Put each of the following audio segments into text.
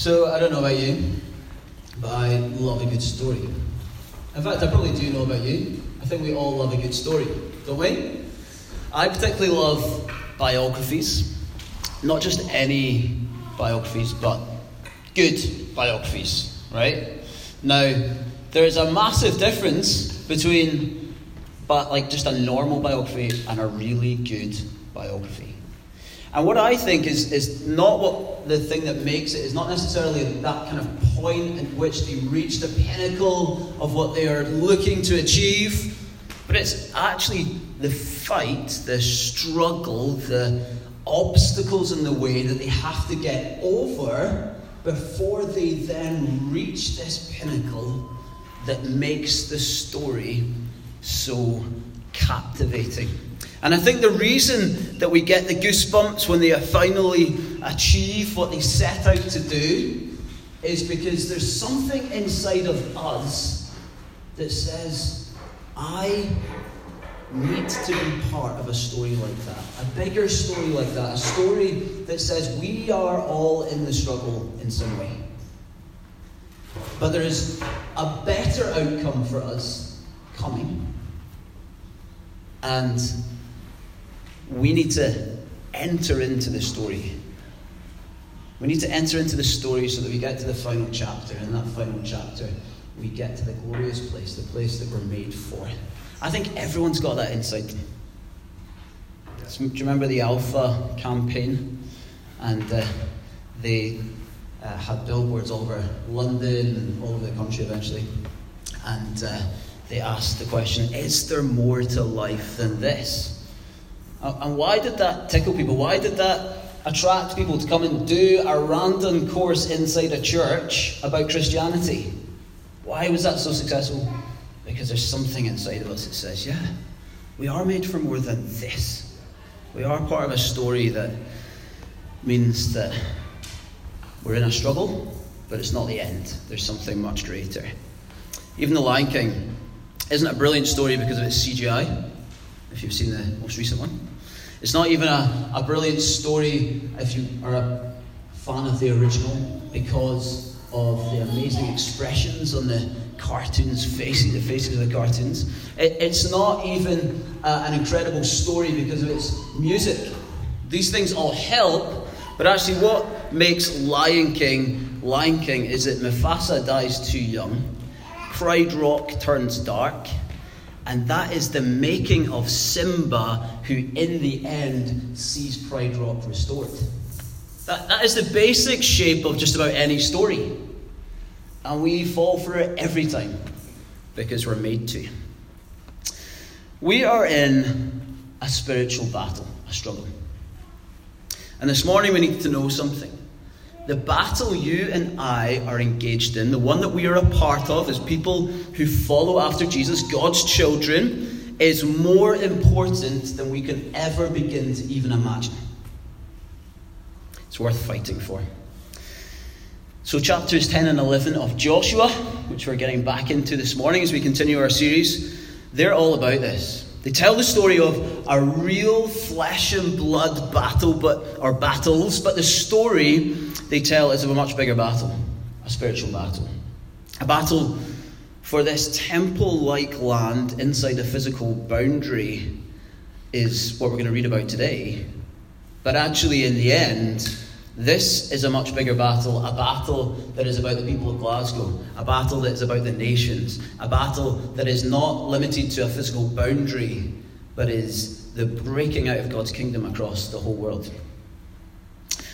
So, I don't know about you, but I love a good story. In fact, I probably do know about you. I think we all love a good story, don't we? I particularly love biographies. Not just any biographies, but good biographies, right? Now, there is a massive difference between but like just a normal biography and a really good biography. And what I think is, is not what the thing that makes it is not necessarily that kind of point at which they reach the pinnacle of what they are looking to achieve, but it's actually the fight, the struggle, the obstacles in the way that they have to get over before they then reach this pinnacle that makes the story so captivating. And I think the reason that we get the goosebumps when they finally achieve what they set out to do is because there's something inside of us that says, I need to be part of a story like that, a bigger story like that, a story that says we are all in the struggle in some way. But there is a better outcome for us coming. And we need to enter into the story. We need to enter into the story so that we get to the final chapter. And in that final chapter, we get to the glorious place, the place that we're made for. I think everyone's got that insight. Do you remember the Alpha campaign? And uh, they uh, had billboards all over London and all over the country eventually. And uh, they asked the question Is there more to life than this? And why did that tickle people? Why did that attract people to come and do a random course inside a church about Christianity? Why was that so successful? Because there's something inside of us that says, yeah, we are made for more than this. We are part of a story that means that we're in a struggle, but it's not the end. There's something much greater. Even The Lion King isn't a brilliant story because of its CGI, if you've seen the most recent one. It's not even a, a brilliant story if you are a fan of the original because of the amazing expressions on the cartoons, faces, the faces of the cartoons. It, it's not even uh, an incredible story because of its music. These things all help, but actually, what makes Lion King Lion King is that Mufasa dies too young, Pride Rock turns dark, and that is the making of Simba, who in the end sees Pride Rock restored. That, that is the basic shape of just about any story. And we fall for it every time because we're made to. We are in a spiritual battle, a struggle. And this morning we need to know something. The battle you and I are engaged in, the one that we are a part of as people who follow after Jesus, God's children, is more important than we can ever begin to even imagine. It's worth fighting for. So, chapters 10 and 11 of Joshua, which we're getting back into this morning as we continue our series, they're all about this. They tell the story of a real flesh and blood battle, but or battles, but the story they tell is of a much bigger battle, a spiritual battle. A battle for this temple-like land inside a physical boundary is what we're going to read about today. But actually, in the end, this is a much bigger battle, a battle that is about the people of Glasgow, a battle that is about the nations, a battle that is not limited to a physical boundary, but is the breaking out of God's kingdom across the whole world.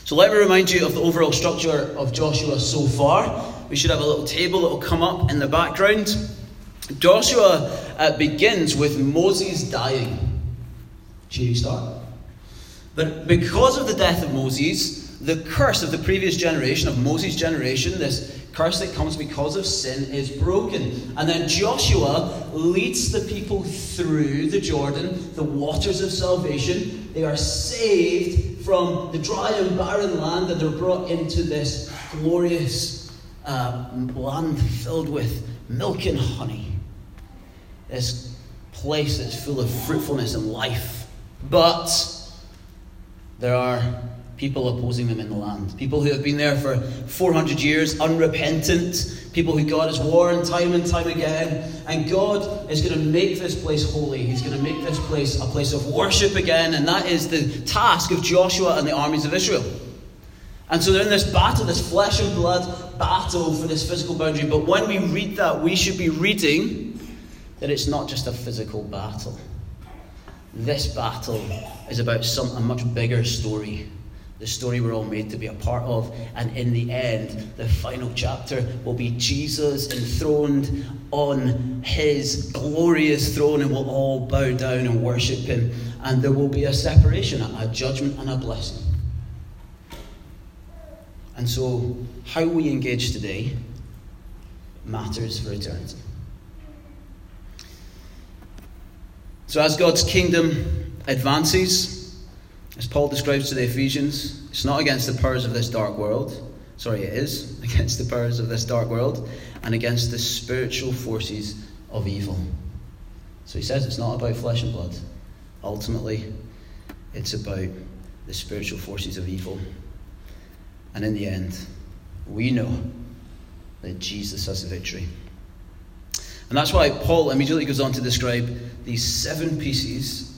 So let me remind you of the overall structure of Joshua so far. We should have a little table that will come up in the background. Joshua uh, begins with Moses dying. Cheery start. But because of the death of Moses, the curse of the previous generation, of Moses' generation, this curse that comes because of sin, is broken. And then Joshua leads the people through the Jordan, the waters of salvation. They are saved from the dry and barren land and they're brought into this glorious uh, land filled with milk and honey. This place that's full of fruitfulness and life. But there are people opposing them in the land. People who have been there for 400 years, unrepentant. People who God has warned time and time again. And God is going to make this place holy. He's going to make this place a place of worship again. And that is the task of Joshua and the armies of Israel. And so they're in this battle, this flesh and blood battle for this physical boundary. But when we read that, we should be reading that it's not just a physical battle. This battle is about some a much bigger story the story we're all made to be a part of. And in the end, the final chapter will be Jesus enthroned on his glorious throne, and we'll all bow down and worship him. And there will be a separation, a judgment, and a blessing. And so, how we engage today matters for eternity. So, as God's kingdom advances, as Paul describes to the Ephesians, it's not against the powers of this dark world. Sorry, it is against the powers of this dark world and against the spiritual forces of evil. So he says it's not about flesh and blood. Ultimately, it's about the spiritual forces of evil. And in the end, we know that Jesus has the victory. And that's why Paul immediately goes on to describe these seven pieces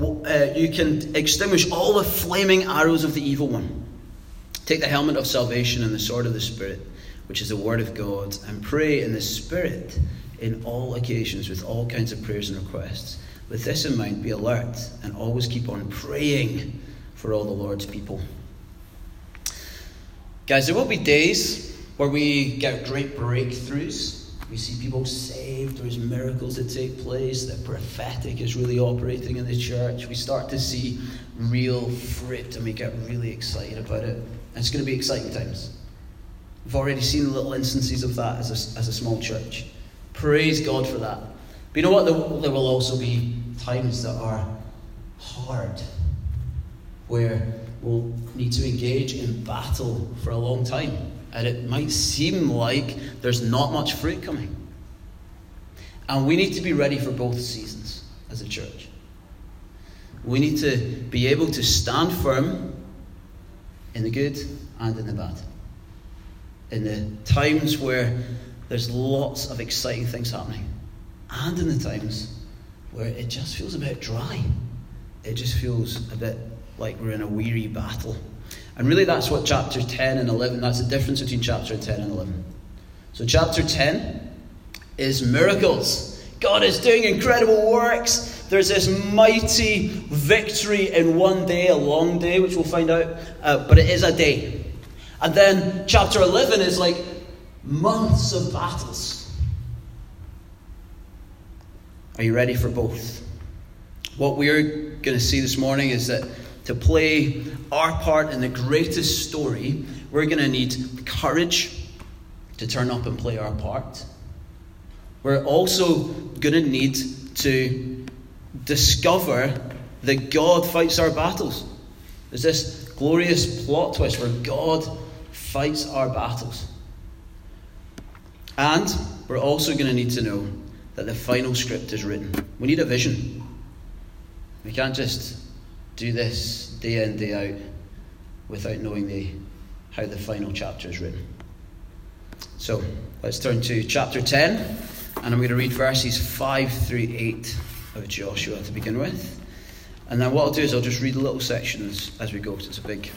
uh, you can extinguish all the flaming arrows of the evil one. Take the helmet of salvation and the sword of the Spirit, which is the word of God, and pray in the Spirit in all occasions with all kinds of prayers and requests. With this in mind, be alert and always keep on praying for all the Lord's people. Guys, there will be days where we get great breakthroughs we see people saved, there's miracles that take place, the prophetic is really operating in the church. We start to see real fruit and we get really excited about it. And it's going to be exciting times. We've already seen little instances of that as a, as a small church. Praise God for that. But you know what? There, there will also be times that are hard, where we'll need to engage in battle for a long time and it might seem like there's not much fruit coming. And we need to be ready for both seasons as a church. We need to be able to stand firm in the good and in the bad. In the times where there's lots of exciting things happening, and in the times where it just feels a bit dry. It just feels a bit like we're in a weary battle. And really, that's what chapter 10 and 11, that's the difference between chapter 10 and 11. So, chapter 10 is miracles. God is doing incredible works. There's this mighty victory in one day, a long day, which we'll find out, uh, but it is a day. And then chapter 11 is like months of battles. Are you ready for both? What we're going to see this morning is that to play our part in the greatest story, we're going to need courage to turn up and play our part. We're also going to need to discover that God fights our battles. There's this glorious plot twist where God fights our battles. And we're also going to need to know that the final script is written. We need a vision. We can't just do this day in, day out, without knowing the, how the final chapter is written. So let's turn to chapter 10, and I'm going to read verses 5 through 8 of Joshua to begin with. And then what I'll do is I'll just read little sections as we go, because it's a big,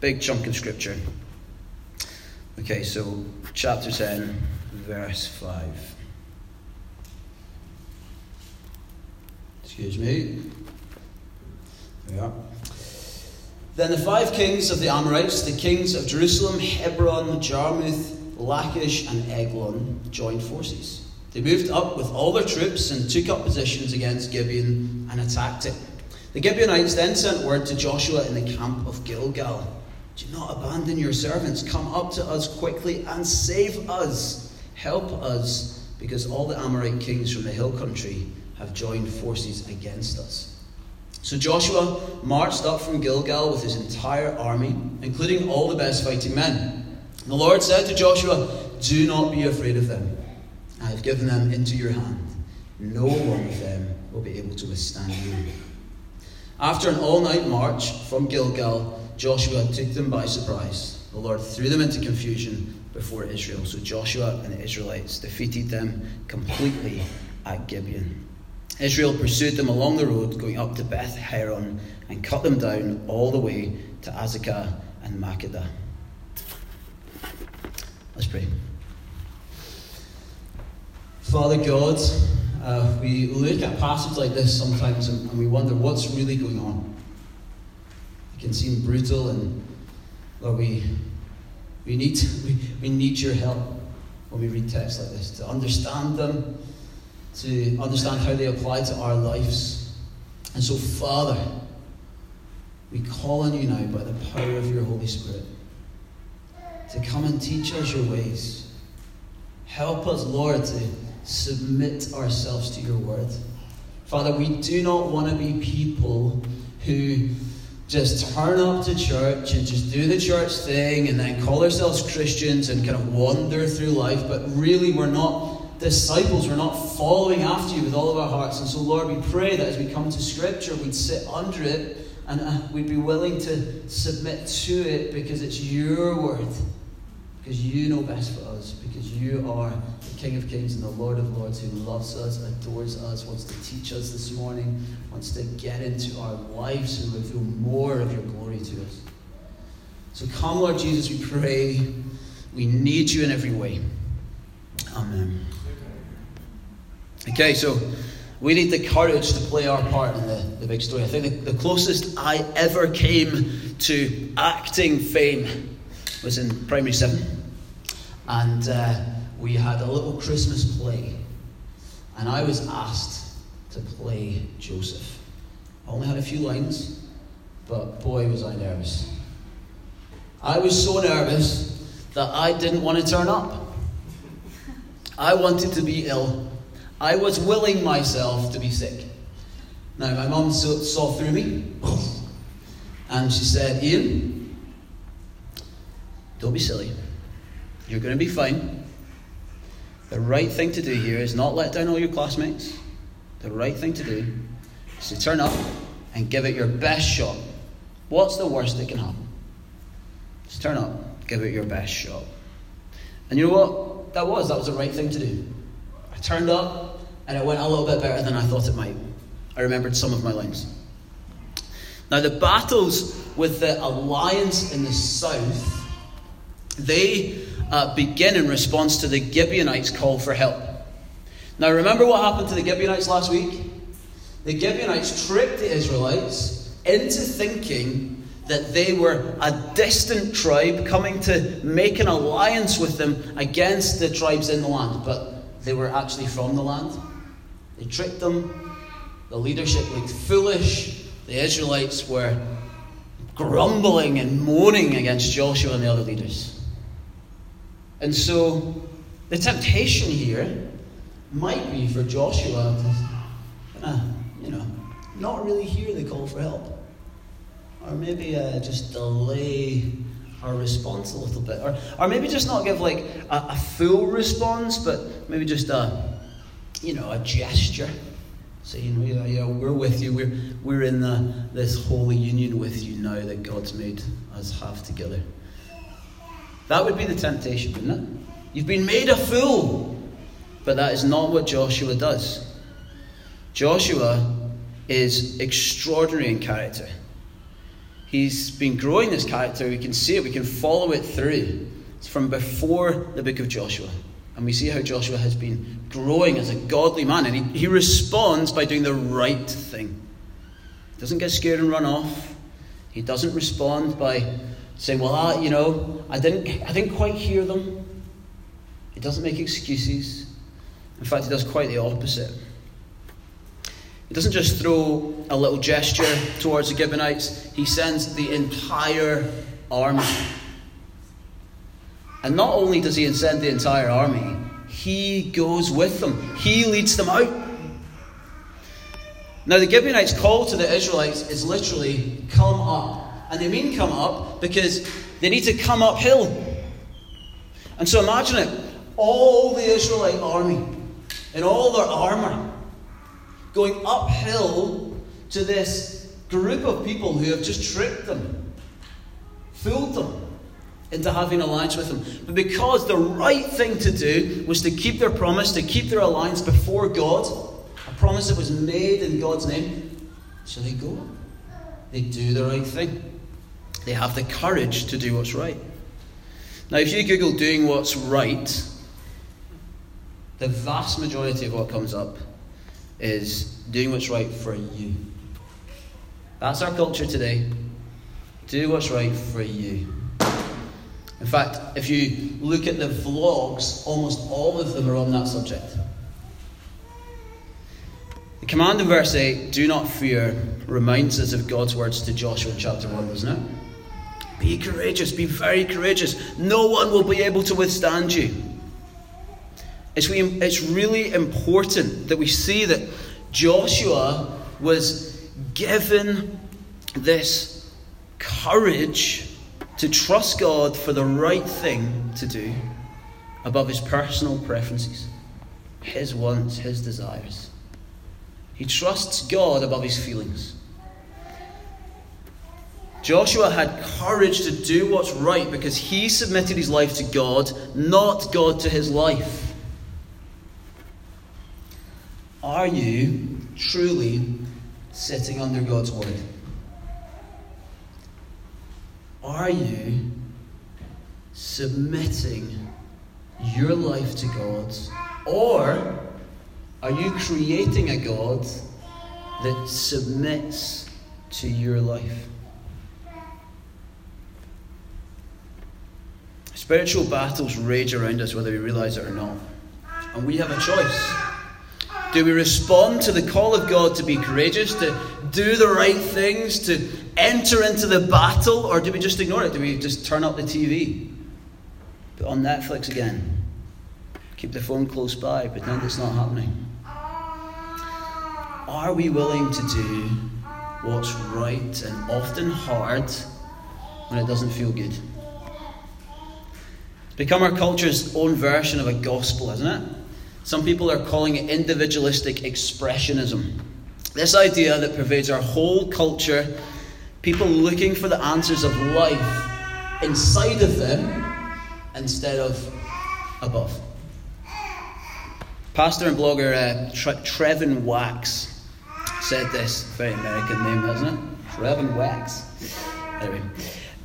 big chunk of scripture. Okay, so chapter 10, verse 5. Excuse me. Are. Then the five kings of the Amorites, the kings of Jerusalem, Hebron, Jarmuth, Lachish, and Eglon, joined forces. They moved up with all their troops and took up positions against Gibeon and attacked it. The Gibeonites then sent word to Joshua in the camp of Gilgal Do not abandon your servants. Come up to us quickly and save us. Help us, because all the Amorite kings from the hill country have joined forces against us. So Joshua marched up from Gilgal with his entire army, including all the best fighting men. The Lord said to Joshua, Do not be afraid of them. I have given them into your hand. No one of them will be able to withstand you. After an all night march from Gilgal, Joshua took them by surprise. The Lord threw them into confusion before Israel. So Joshua and the Israelites defeated them completely at Gibeon. Israel pursued them along the road going up to Beth Horon and cut them down all the way to Azekah and Makkedah. Let's pray. Father God, uh, we look at passages like this sometimes and, and we wonder what's really going on. It can seem brutal, and Lord, we, we, need, we, we need your help when we read texts like this to understand them to understand how they apply to our lives. And so, Father, we call on you now by the power of your Holy Spirit to come and teach us your ways. Help us, Lord, to submit ourselves to your word. Father, we do not want to be people who just turn up to church and just do the church thing and then call ourselves Christians and kind of wander through life, but really we're not disciples, we're not following after you with all of our hearts. And so, Lord, we pray that as we come to Scripture, we'd sit under it and uh, we'd be willing to submit to it because it's your word. Because you know best for us. Because you are the King of Kings and the Lord of Lords who loves us, adores us, wants to teach us this morning, wants to get into our lives and reveal more of your glory to us. So come, Lord Jesus, we pray. We need you in every way. Amen. Okay, so we need the courage to play our part in the, the big story. I think the, the closest I ever came to acting fame was in primary seven. And uh, we had a little Christmas play. And I was asked to play Joseph. I only had a few lines, but boy, was I nervous. I was so nervous that I didn't want to turn up. I wanted to be ill. I was willing myself to be sick. Now, my mum saw through me and she said, Ian, don't be silly. You're going to be fine. The right thing to do here is not let down all your classmates. The right thing to do is to turn up and give it your best shot. What's the worst that can happen? Just turn up, give it your best shot. And you know what? That was. That was the right thing to do. I turned up, and it went a little bit better than I thought it might. I remembered some of my lines. Now, the battles with the alliance in the south, they uh, begin in response to the Gibeonites' call for help. Now, remember what happened to the Gibeonites last week? The Gibeonites tricked the Israelites into thinking that they were a distant tribe coming to make an alliance with them against the tribes in the land, but they were actually from the land. They tricked them. The leadership looked foolish. The Israelites were grumbling and moaning against Joshua and the other leaders. And so the temptation here might be for Joshua to, uh, you know, not really hear the call for help. Or maybe uh, just delay our response a little bit. Or, or maybe just not give like a, a full response, but maybe just a you know, a gesture saying, yeah, yeah, we're with you. We're, we're in the, this holy union with you now that God's made us have together. That would be the temptation, wouldn't it? You've been made a fool. But that is not what Joshua does. Joshua is extraordinary in character. He's been growing this character. We can see it, we can follow it through. It's from before the book of Joshua. And we see how Joshua has been growing as a godly man. And he, he responds by doing the right thing. He doesn't get scared and run off. He doesn't respond by saying, Well, I, you know, I didn't, I didn't quite hear them. He doesn't make excuses. In fact, he does quite the opposite. He doesn't just throw a little gesture towards the Gibeonites, he sends the entire army. And not only does he send the entire army, he goes with them, he leads them out. Now, the Gibeonites' call to the Israelites is literally come up. And they mean come up because they need to come uphill. And so imagine it all the Israelite army in all their armour going uphill to this group of people who have just tricked them, fooled them into having an alliance with them. But because the right thing to do was to keep their promise, to keep their alliance before God, a promise that was made in God's name, so they go. They do the right thing. They have the courage to do what's right. Now, if you Google doing what's right, the vast majority of what comes up is doing what's right for you. That's our culture today. Do what's right for you. In fact, if you look at the vlogs, almost all of them are on that subject. The command in verse 8, do not fear, reminds us of God's words to Joshua in chapter 1, doesn't it? Be courageous, be very courageous. No one will be able to withstand you. It's, it's really important that we see that Joshua was given this courage to trust God for the right thing to do above his personal preferences, his wants, his desires. He trusts God above his feelings. Joshua had courage to do what's right because he submitted his life to God, not God to his life. Are you truly sitting under God's word? Are you submitting your life to God? Or are you creating a God that submits to your life? Spiritual battles rage around us whether we realize it or not. And we have a choice. Do we respond to the call of God to be courageous, to do the right things, to enter into the battle, or do we just ignore it? Do we just turn up the TV? Put on Netflix again? Keep the phone close by, pretend it's not happening? Are we willing to do what's right and often hard when it doesn't feel good? It's become our culture's own version of a gospel, isn't it? Some people are calling it individualistic expressionism. This idea that pervades our whole culture, people looking for the answers of life inside of them instead of above. Pastor and blogger uh, Tre- Trevin Wax said this. Very American name, isn't it? Trevin Wax. Anyway.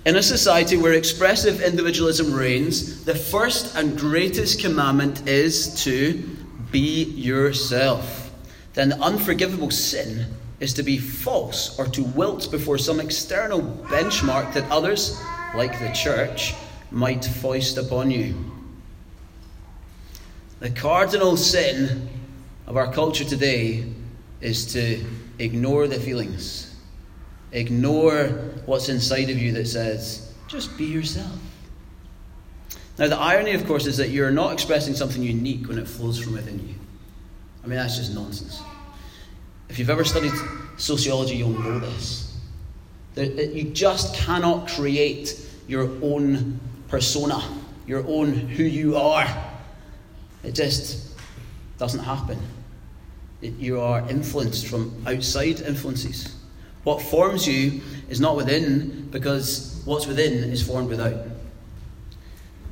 In a society where expressive individualism reigns, the first and greatest commandment is to be yourself. Then the unforgivable sin is to be false or to wilt before some external benchmark that others, like the church, might foist upon you. The cardinal sin of our culture today is to ignore the feelings, ignore what's inside of you that says, just be yourself. Now, the irony, of course, is that you're not expressing something unique when it flows from within you. I mean, that's just nonsense. If you've ever studied sociology, you'll know this. You just cannot create your own persona, your own who you are. It just doesn't happen you are influenced from outside influences. What forms you is not within, because what's within is formed without.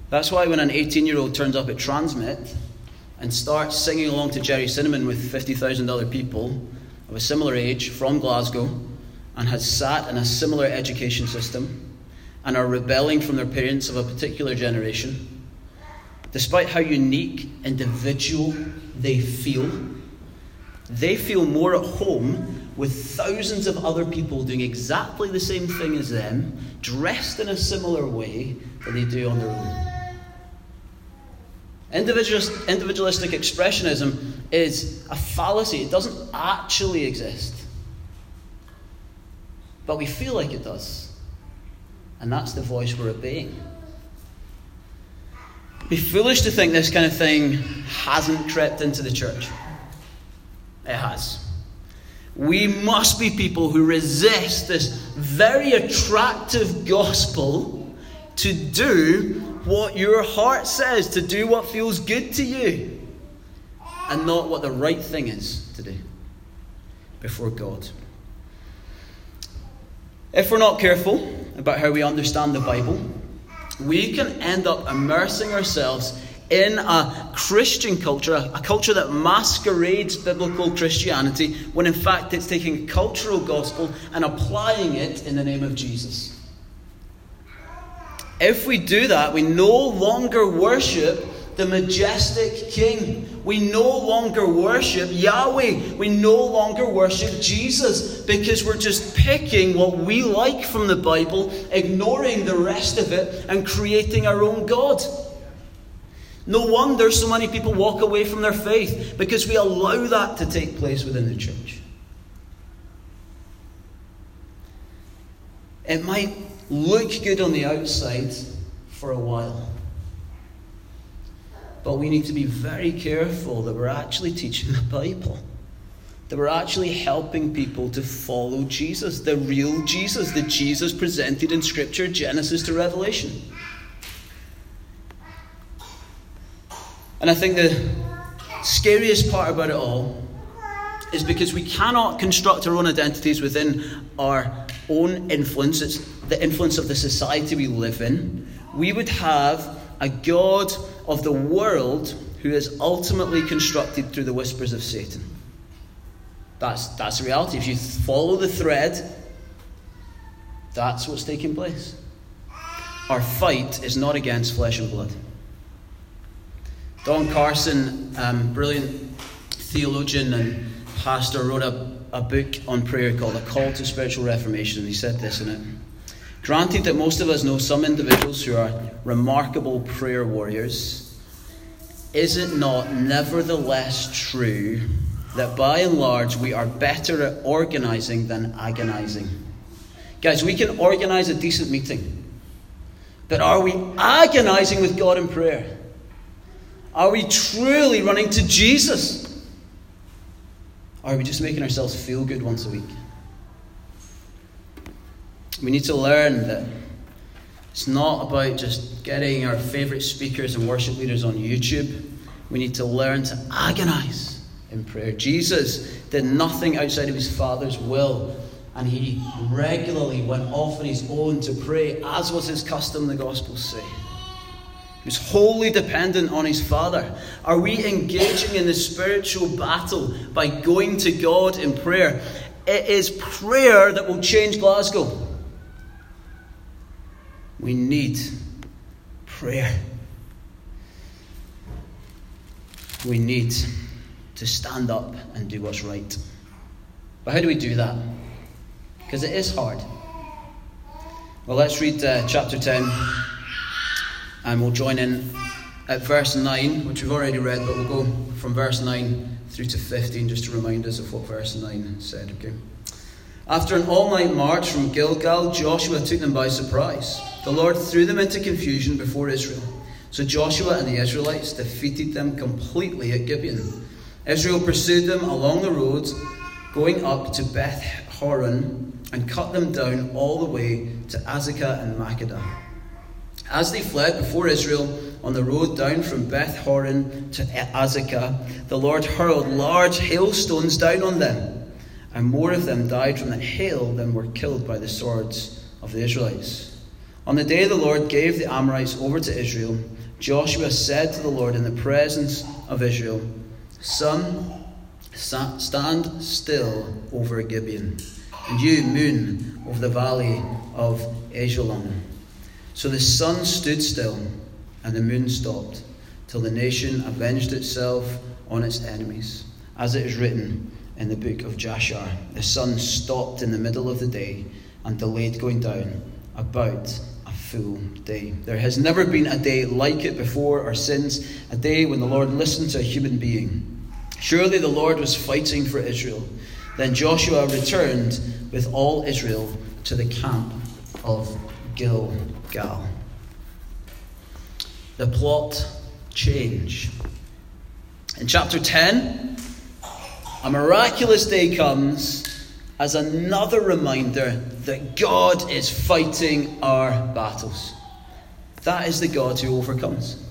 That's why when an 18 year old turns up at TRNSMT and starts singing along to Gerry Cinnamon with 50,000 other people of a similar age from Glasgow and has sat in a similar education system and are rebelling from their parents of a particular generation, despite how unique, individual they feel they feel more at home with thousands of other people doing exactly the same thing as them, dressed in a similar way than they do on their own. Individualistic expressionism is a fallacy. It doesn't actually exist. But we feel like it does. And that's the voice we're obeying. It'd be foolish to think this kind of thing hasn't crept into the church. It has. We must be people who resist this very attractive gospel to do what your heart says, to do what feels good to you, and not what the right thing is to do before God. If we're not careful about how we understand the Bible, we can end up immersing ourselves in a Christian culture, a culture that masquerades biblical Christianity, when in fact it's taking a cultural gospel and applying it in the name of Jesus. If we do that, we no longer worship the majestic King. We no longer worship Yahweh. We no longer worship Jesus because we're just picking what we like from the Bible, ignoring the rest of it, and creating our own God. No wonder so many people walk away from their faith because we allow that to take place within the church. It might look good on the outside for a while. But we need to be very careful that we're actually teaching the Bible. That we're actually helping people to follow Jesus, the real Jesus, the Jesus presented in Scripture, Genesis to Revelation. And I think the scariest part about it all is because we cannot construct our own identities within our own influence. It's the influence of the society we live in. We would have a God of the world who is ultimately constructed through the whispers of Satan. That's, that's the reality. If you follow the thread, that's what's taking place. Our fight is not against flesh and blood. Don Carson, um, brilliant theologian and pastor, wrote a, a book on prayer called A Call to Spiritual Reformation. And he said this in it Granted that most of us know some individuals who are remarkable prayer warriors, is it not nevertheless true that by and large we are better at organizing than agonizing? Guys, we can organize a decent meeting, but are we agonizing with God in prayer? Are we truly running to Jesus? Or are we just making ourselves feel good once a week? We need to learn that it's not about just getting our favourite speakers and worship leaders on YouTube. We need to learn to agonize in prayer. Jesus did nothing outside of his Father's will, and he regularly went off on his own to pray, as was his custom, the Gospels say. He's wholly dependent on his Father. Are we engaging in the spiritual battle by going to God in prayer? It is prayer that will change Glasgow. We need prayer. We need to stand up and do what's right. But how do we do that? Because it is hard. Well, let's read uh, chapter 10 and we'll join in at verse 9, which we've already read, but we'll go from verse 9 through to 15 just to remind us of what verse 9 said. Okay. After an all night march from Gilgal, Joshua took them by surprise. The Lord threw them into confusion before Israel. So Joshua and the Israelites defeated them completely at Gibeon. Israel pursued them along the road, going up to Beth Horon, and cut them down all the way to Azekah and Makkedah. As they fled before Israel on the road down from Beth Horon to Azekah, the Lord hurled large hailstones down on them, and more of them died from the hail than were killed by the swords of the Israelites. On the day the Lord gave the Amorites over to Israel, Joshua said to the Lord in the presence of Israel, Sun, stand still over Gibeon, and you, moon, over the valley of Aijalon. So the sun stood still, and the moon stopped, till the nation avenged itself on its enemies. As it is written in the book of Jashar, the sun stopped in the middle of the day and delayed going down about a full day. There has never been a day like it before or since, a day when the Lord listened to a human being. Surely the Lord was fighting for Israel. Then Joshua returned with all Israel to the camp of Gilgal. The plot change. In chapter 10, a miraculous day comes as another reminder that God is fighting our battles. That is the God who overcomes.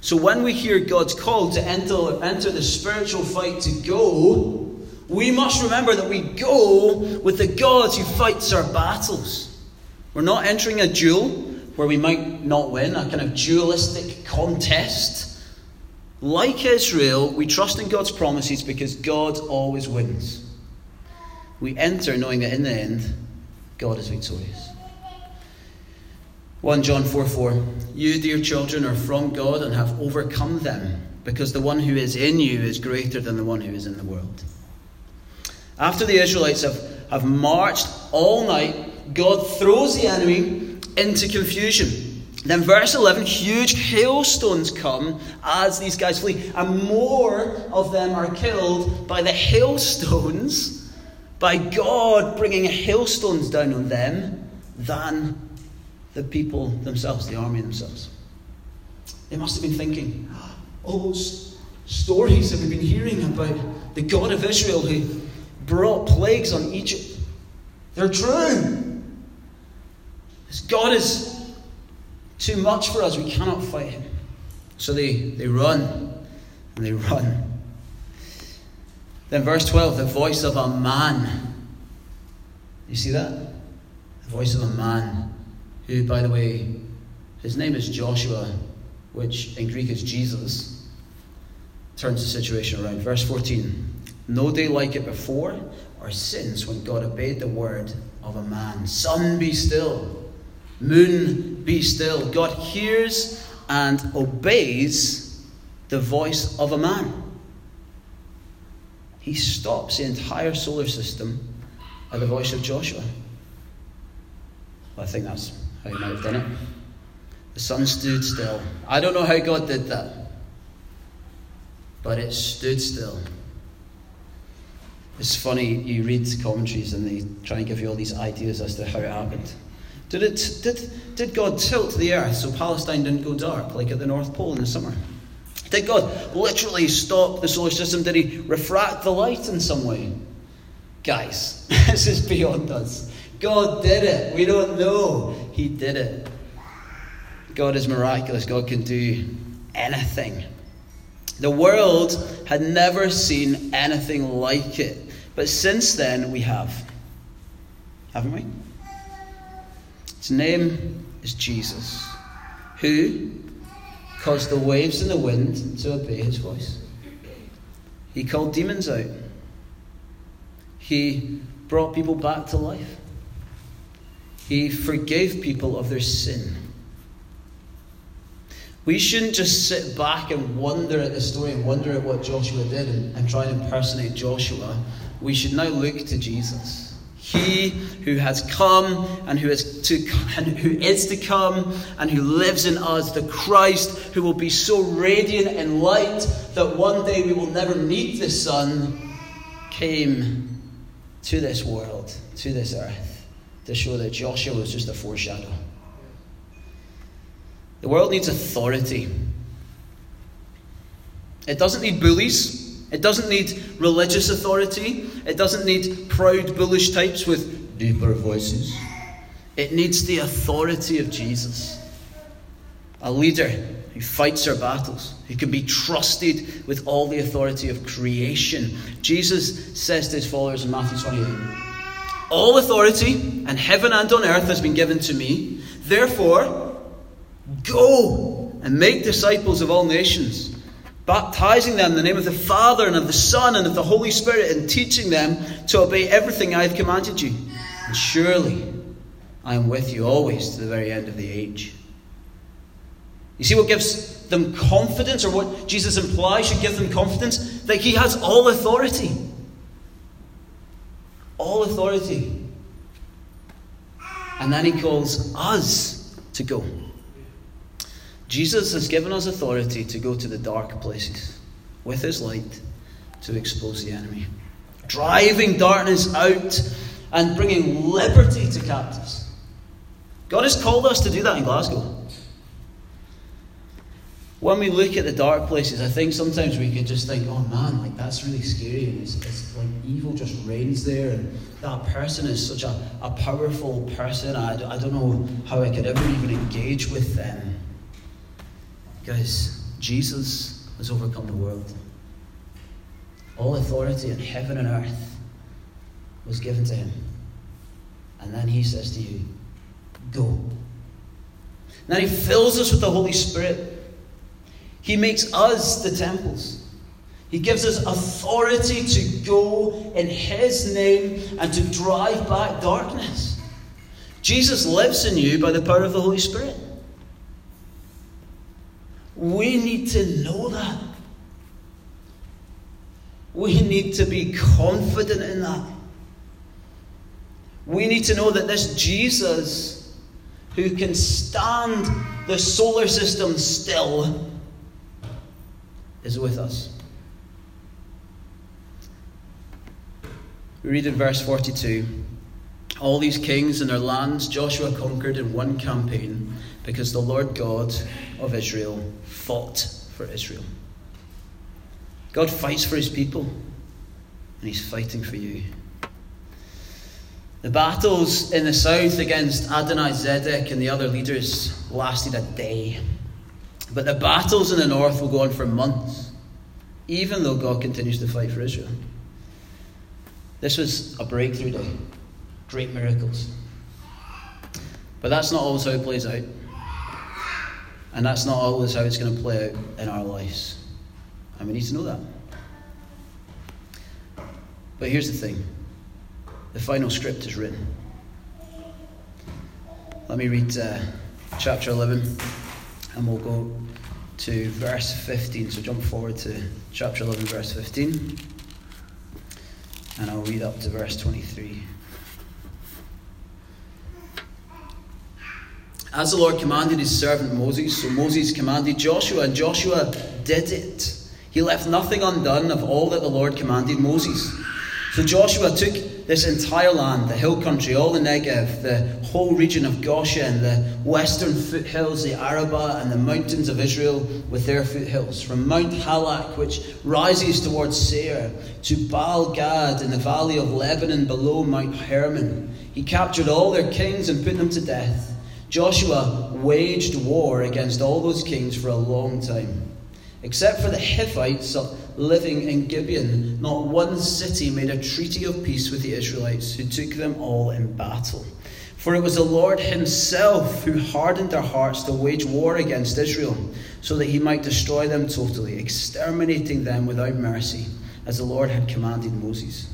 So when we hear God's call to enter, enter the spiritual fight to go, we must remember that we go with the God who fights our battles. We're not entering a duel where we might not win, a kind of dualistic contest. Like Israel, we trust in God's promises because God always wins. We enter knowing that in the end, God is victorious. 1 John 4 4 You, dear children, are from God and have overcome them, because the one who is in you is greater than the one who is in the world. After the Israelites have, have marched all night, God throws the enemy into confusion. Then, verse 11 huge hailstones come as these guys flee, and more of them are killed by the hailstones, by God bringing hailstones down on them, than the people themselves, the army themselves. They must have been thinking, all those stories that we've been hearing about the God of Israel who brought plagues on Egypt. They're true. God is too much for us. We cannot fight him. So they, they run and they run. Then, verse 12 the voice of a man. You see that? The voice of a man, who, by the way, his name is Joshua, which in Greek is Jesus, turns the situation around. Verse 14 no day like it before or since when God obeyed the word of a man. Sun be still, moon be still. God hears and obeys the voice of a man. He stops the entire solar system at the voice of Joshua. Well, I think that's how he might have done it. The sun stood still. I don't know how God did that, but it stood still. It's funny, you read commentaries and they try and give you all these ideas as to how it happened. Did, it, did, did God tilt the earth so Palestine didn't go dark, like at the North Pole in the summer? Did God literally stop the solar system? Did He refract the light in some way? Guys, this is beyond us. God did it. We don't know. He did it. God is miraculous. God can do anything. The world had never seen anything like it. But since then, we have. Haven't we? His name is Jesus, who caused the waves and the wind to obey his voice. He called demons out. He brought people back to life. He forgave people of their sin. We shouldn't just sit back and wonder at the story and wonder at what Joshua did and, and try and impersonate Joshua we should now look to Jesus. He who has come and who is to and who is to come and who lives in us, the Christ who will be so radiant in light that one day we will never need the sun, came to this world, to this earth, to show that Joshua was just a foreshadow. The world needs authority. It doesn't need bullies. It doesn't need religious authority. It doesn't need proud, bullish types with deeper voices. It needs the authority of Jesus. A leader who fights our battles, who can be trusted with all the authority of creation. Jesus says to his followers in Matthew 28 All authority in heaven and on earth has been given to me. Therefore, go and make disciples of all nations baptizing them in the name of the Father and of the Son and of the Holy Spirit, and teaching them to obey everything I have commanded you. And surely I am with you always to the very end of the age. You see what gives them confidence, or what Jesus implies should give them confidence? That He has all authority. All authority. And then He calls us to go. Jesus has given us authority to go to the dark places with his light to expose the enemy, driving darkness out and bringing liberty to captives. God has called us to do that in Glasgow. When we look at the dark places, I think sometimes we can just think, oh man, like that's really scary, and it's, it's like evil just reigns there, and that person is such a, a powerful person. I, I don't know how I could ever even engage with them. Guys, Jesus has overcome the world. All authority in heaven and earth was given to him. And then he says to you, Go. Then he fills us with the Holy Spirit. He makes us the temples. He gives us authority to go in His name and to drive back darkness. Jesus lives in you by the power of the Holy Spirit. We need to know that. We need to be confident in that. We need to know that this Jesus, who can stand the solar system still, is with us. We read in verse 42 All these kings and their lands Joshua conquered in one campaign because the Lord God of Israel fought for Israel. God fights for his people, and he's fighting for you. The battles in the south against Adonai Zedek and the other leaders lasted a day. But the battles in the north will go on for months, even though God continues to fight for Israel. This was a breakthrough day. Great miracles. But that's not always how it plays out. And that's not always how it's going to play out in our lives. And we need to know that. But here's the thing the final script is written. Let me read uh, chapter 11 and we'll go to verse 15. So jump forward to chapter 11, verse 15, and I'll read up to verse 23. As the Lord commanded his servant Moses, so Moses commanded Joshua, and Joshua did it. He left nothing undone of all that the Lord commanded Moses. So Joshua took this entire land, the hill country, all the Negev, the whole region of Goshen, the western foothills, the Arabah, and the mountains of Israel with their foothills, from Mount Halak, which rises towards Seir, to Baal Gad in the valley of Lebanon below Mount Hermon. He captured all their kings and put them to death. Joshua waged war against all those kings for a long time. Except for the Hivites living in Gibeon, not one city made a treaty of peace with the Israelites, who took them all in battle. For it was the Lord Himself who hardened their hearts to wage war against Israel, so that He might destroy them totally, exterminating them without mercy, as the Lord had commanded Moses.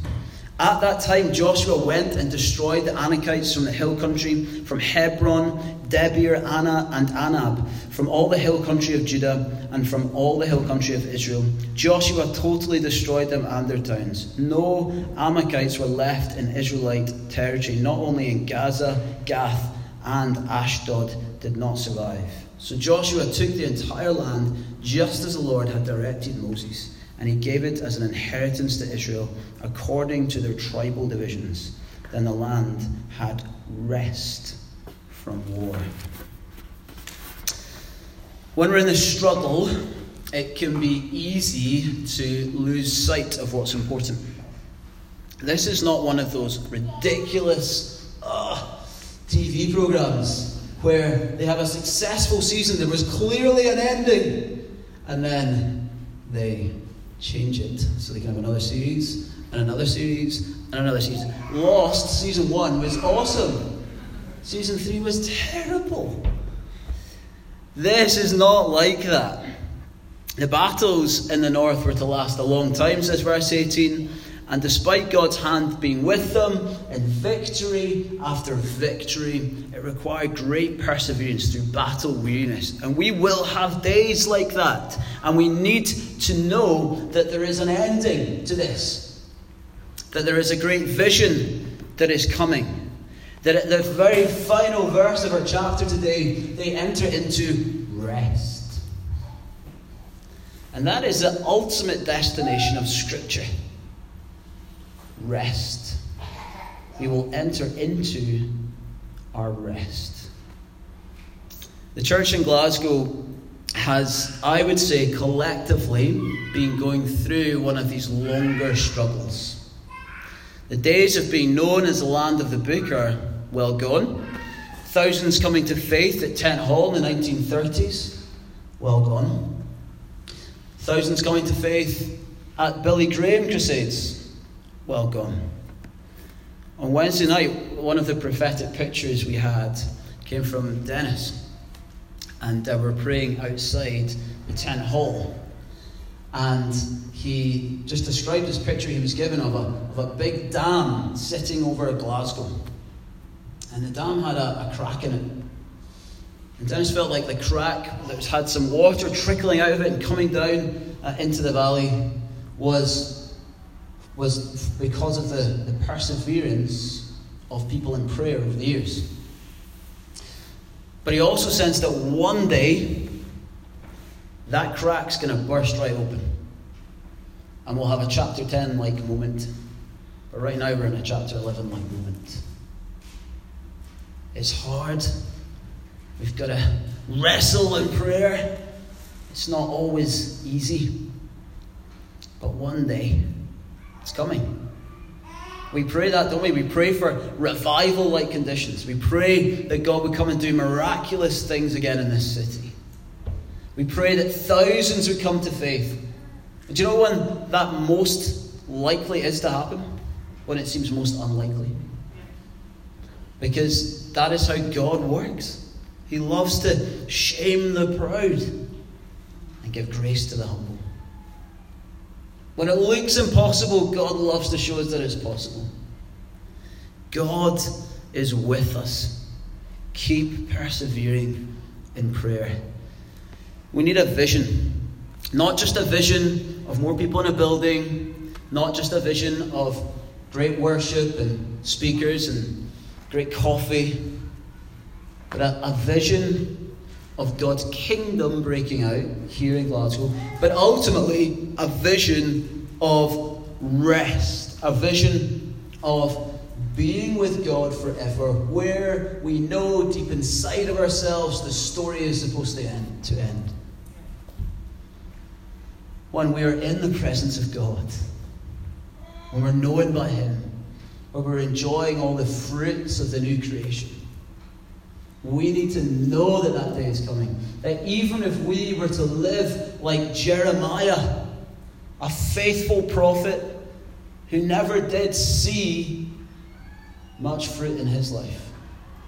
At that time, Joshua went and destroyed the Anakites from the hill country, from Hebron, Debir, Anna, and Anab, from all the hill country of Judah, and from all the hill country of Israel. Joshua totally destroyed them and their towns. No Anakites were left in Israelite territory, not only in Gaza, Gath, and Ashdod did not survive. So Joshua took the entire land just as the Lord had directed Moses and he gave it as an inheritance to Israel according to their tribal divisions. Then the land had rest from war. When we're in the struggle, it can be easy to lose sight of what's important. This is not one of those ridiculous TV programs where they have a successful season, there was clearly an ending, and then they change it so they can have another series and another series and another season. Lost season one was awesome. Season three was terrible. This is not like that. The battles in the north were to last a long time, says verse 18. And despite God's hand being with them in victory after victory, it required great perseverance through battle weariness. And we will have days like that. And we need to know that there is an ending to this, that there is a great vision that is coming. That at the very final verse of our chapter today, they enter into rest. And that is the ultimate destination of Scripture rest. We will enter into our rest. The church in Glasgow has, I would say, collectively been going through one of these longer struggles. The days of being known as the land of the book are well gone. Thousands coming to faith at Tent Hall in the 1930s, well gone. Thousands coming to faith at Billy Graham crusades, well gone. On Wednesday night, one of the prophetic pictures we had came from Dennis and uh, we're praying outside the tent hall. And he just described this picture he was given of a, of a big dam sitting over Glasgow. And the dam had a, a crack in it. And Dennis felt like the crack that had some water trickling out of it and coming down uh, into the valley was, was because of the, the perseverance of people in prayer over the years. But he also sensed that one day that crack's going to burst right open. And we'll have a chapter 10 like moment. But right now we're in a chapter 11 like moment. It's hard. We've got to wrestle in prayer. It's not always easy. But one day, it's coming. We pray that, don't we? We pray for revival like conditions. We pray that God would come and do miraculous things again in this city. We pray that thousands would come to faith. Do you know when that most likely is to happen? When it seems most unlikely. Because that is how God works. He loves to shame the proud and give grace to the humble. When it looks impossible, God loves to show us that it's possible. God is with us. Keep persevering in prayer. We need a vision. Not just a vision of more people in a building, not just a vision of great worship and speakers and great coffee, but a, a vision of God's kingdom breaking out here in Glasgow, but ultimately a vision of rest, a vision of being with God forever, where we know deep inside of ourselves the story is supposed to end. To end. When we are in the presence of God, when we're known by Him, when we're enjoying all the fruits of the new creation we need to know that that day is coming. That even if we were to live like Jeremiah, a faithful prophet who never did see much fruit in his life,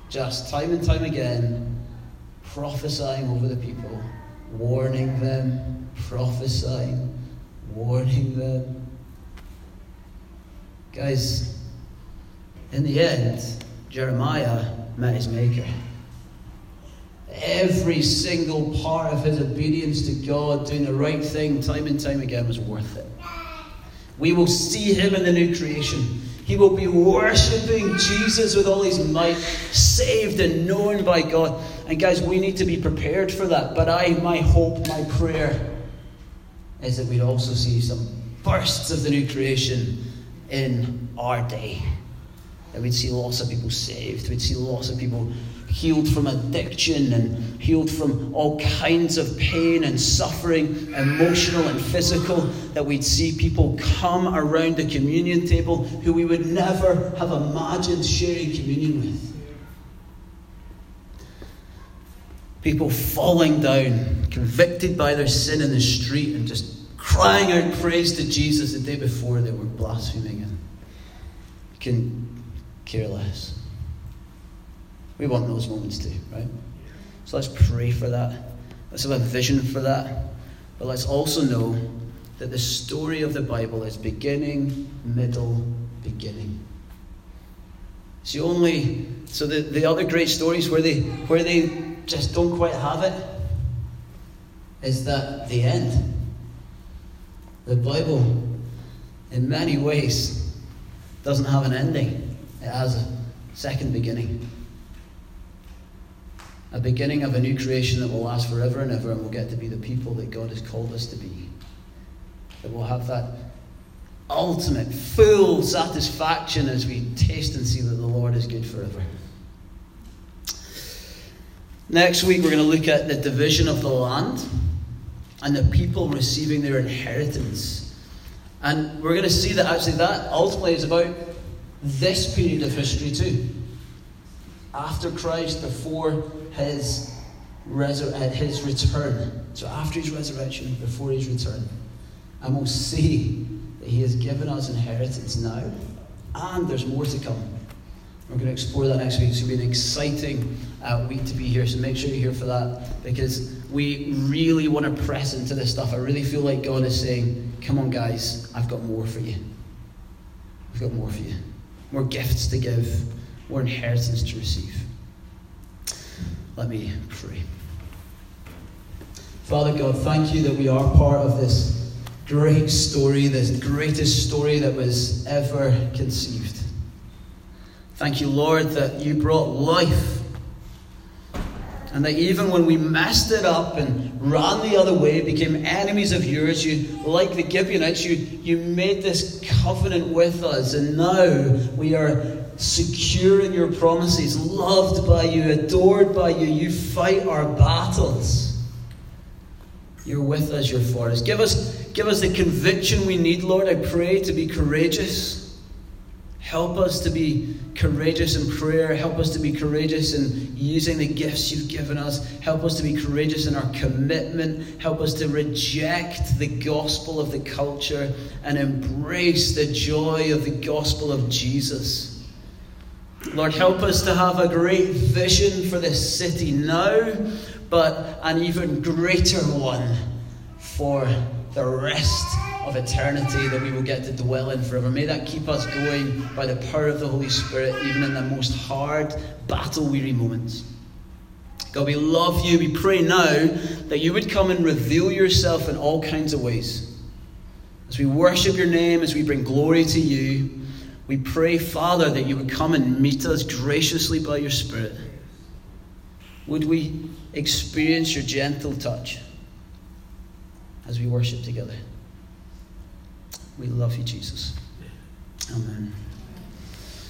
just time and time again, prophesying over the people, warning them, prophesying, warning them. Guys, in the end, Jeremiah met his maker. Every single part of his obedience to God, doing the right thing time and time again, was worth it. We will see him in the new creation. He will be worshipping Jesus with all his might, saved and known by God. And guys, we need to be prepared for that. But I, my hope, my prayer is that we'd also see some bursts of the new creation in our day. That we'd see lots of people saved. We'd see lots of people healed from addiction and healed from all kinds of pain and suffering, emotional and physical, that we'd see people come around the communion table who we would never have imagined sharing communion with. People falling down, convicted by their sin in the street, and just crying out praise to Jesus the day before they were blaspheming and can care less. We want those moments too, right? So let's pray for that. Let's have a vision for that. But let's also know that the story of the Bible is beginning, middle, beginning. The only so the, the other great stories where they where they just don't quite have it is that the end. The Bible, in many ways, doesn't have an ending. It has a second beginning a beginning of a new creation that will last forever and ever, and we'll get to be the people that God has called us to be. That we'll have that ultimate, full satisfaction as we taste and see that the Lord is good forever. Next week, we're going to look at the division of the land and the people receiving their inheritance. And we're going to see that actually that ultimately is about this period of history too. After Christ, before his, resur- uh, his return. So after his resurrection, before his return. And we'll see that he has given us inheritance now. And there's more to come. We're going to explore that next week. It's going to be an exciting uh, week to be here, so make sure you're here for that because we really want to press into this stuff. I really feel like God is saying, Come on, guys, I've got more for you. I've got more for you. More gifts to give, more inheritance to receive. Let me pray. Father God, thank you that we are part of this great story, this greatest story that was ever conceived. Thank you, Lord, that you brought life. And that even when we messed it up and ran the other way, became enemies of yours, you, like the Gibeonites, you, you made this covenant with us. And now we are secure in your promises, loved by you, adored by you. You fight our battles. You're with us, you're for us. Give us, give us the conviction we need, Lord, I pray, to be courageous Help us to be courageous in prayer. Help us to be courageous in using the gifts you've given us. Help us to be courageous in our commitment. Help us to reject the gospel of the culture and embrace the joy of the gospel of Jesus. Lord, help us to have a great vision for this city now, but an even greater one for the rest of eternity that we will get to dwell in forever. May that keep us going by the power of the Holy Spirit, even in the most hard, battle weary moments. God, we love you. We pray now that you would come and reveal yourself in all kinds of ways. As we worship your name, as we bring glory to you, we pray, Father, that you would come and meet us graciously by your Spirit. Would we experience your gentle touch as we worship together? We love you, Jesus. Amen.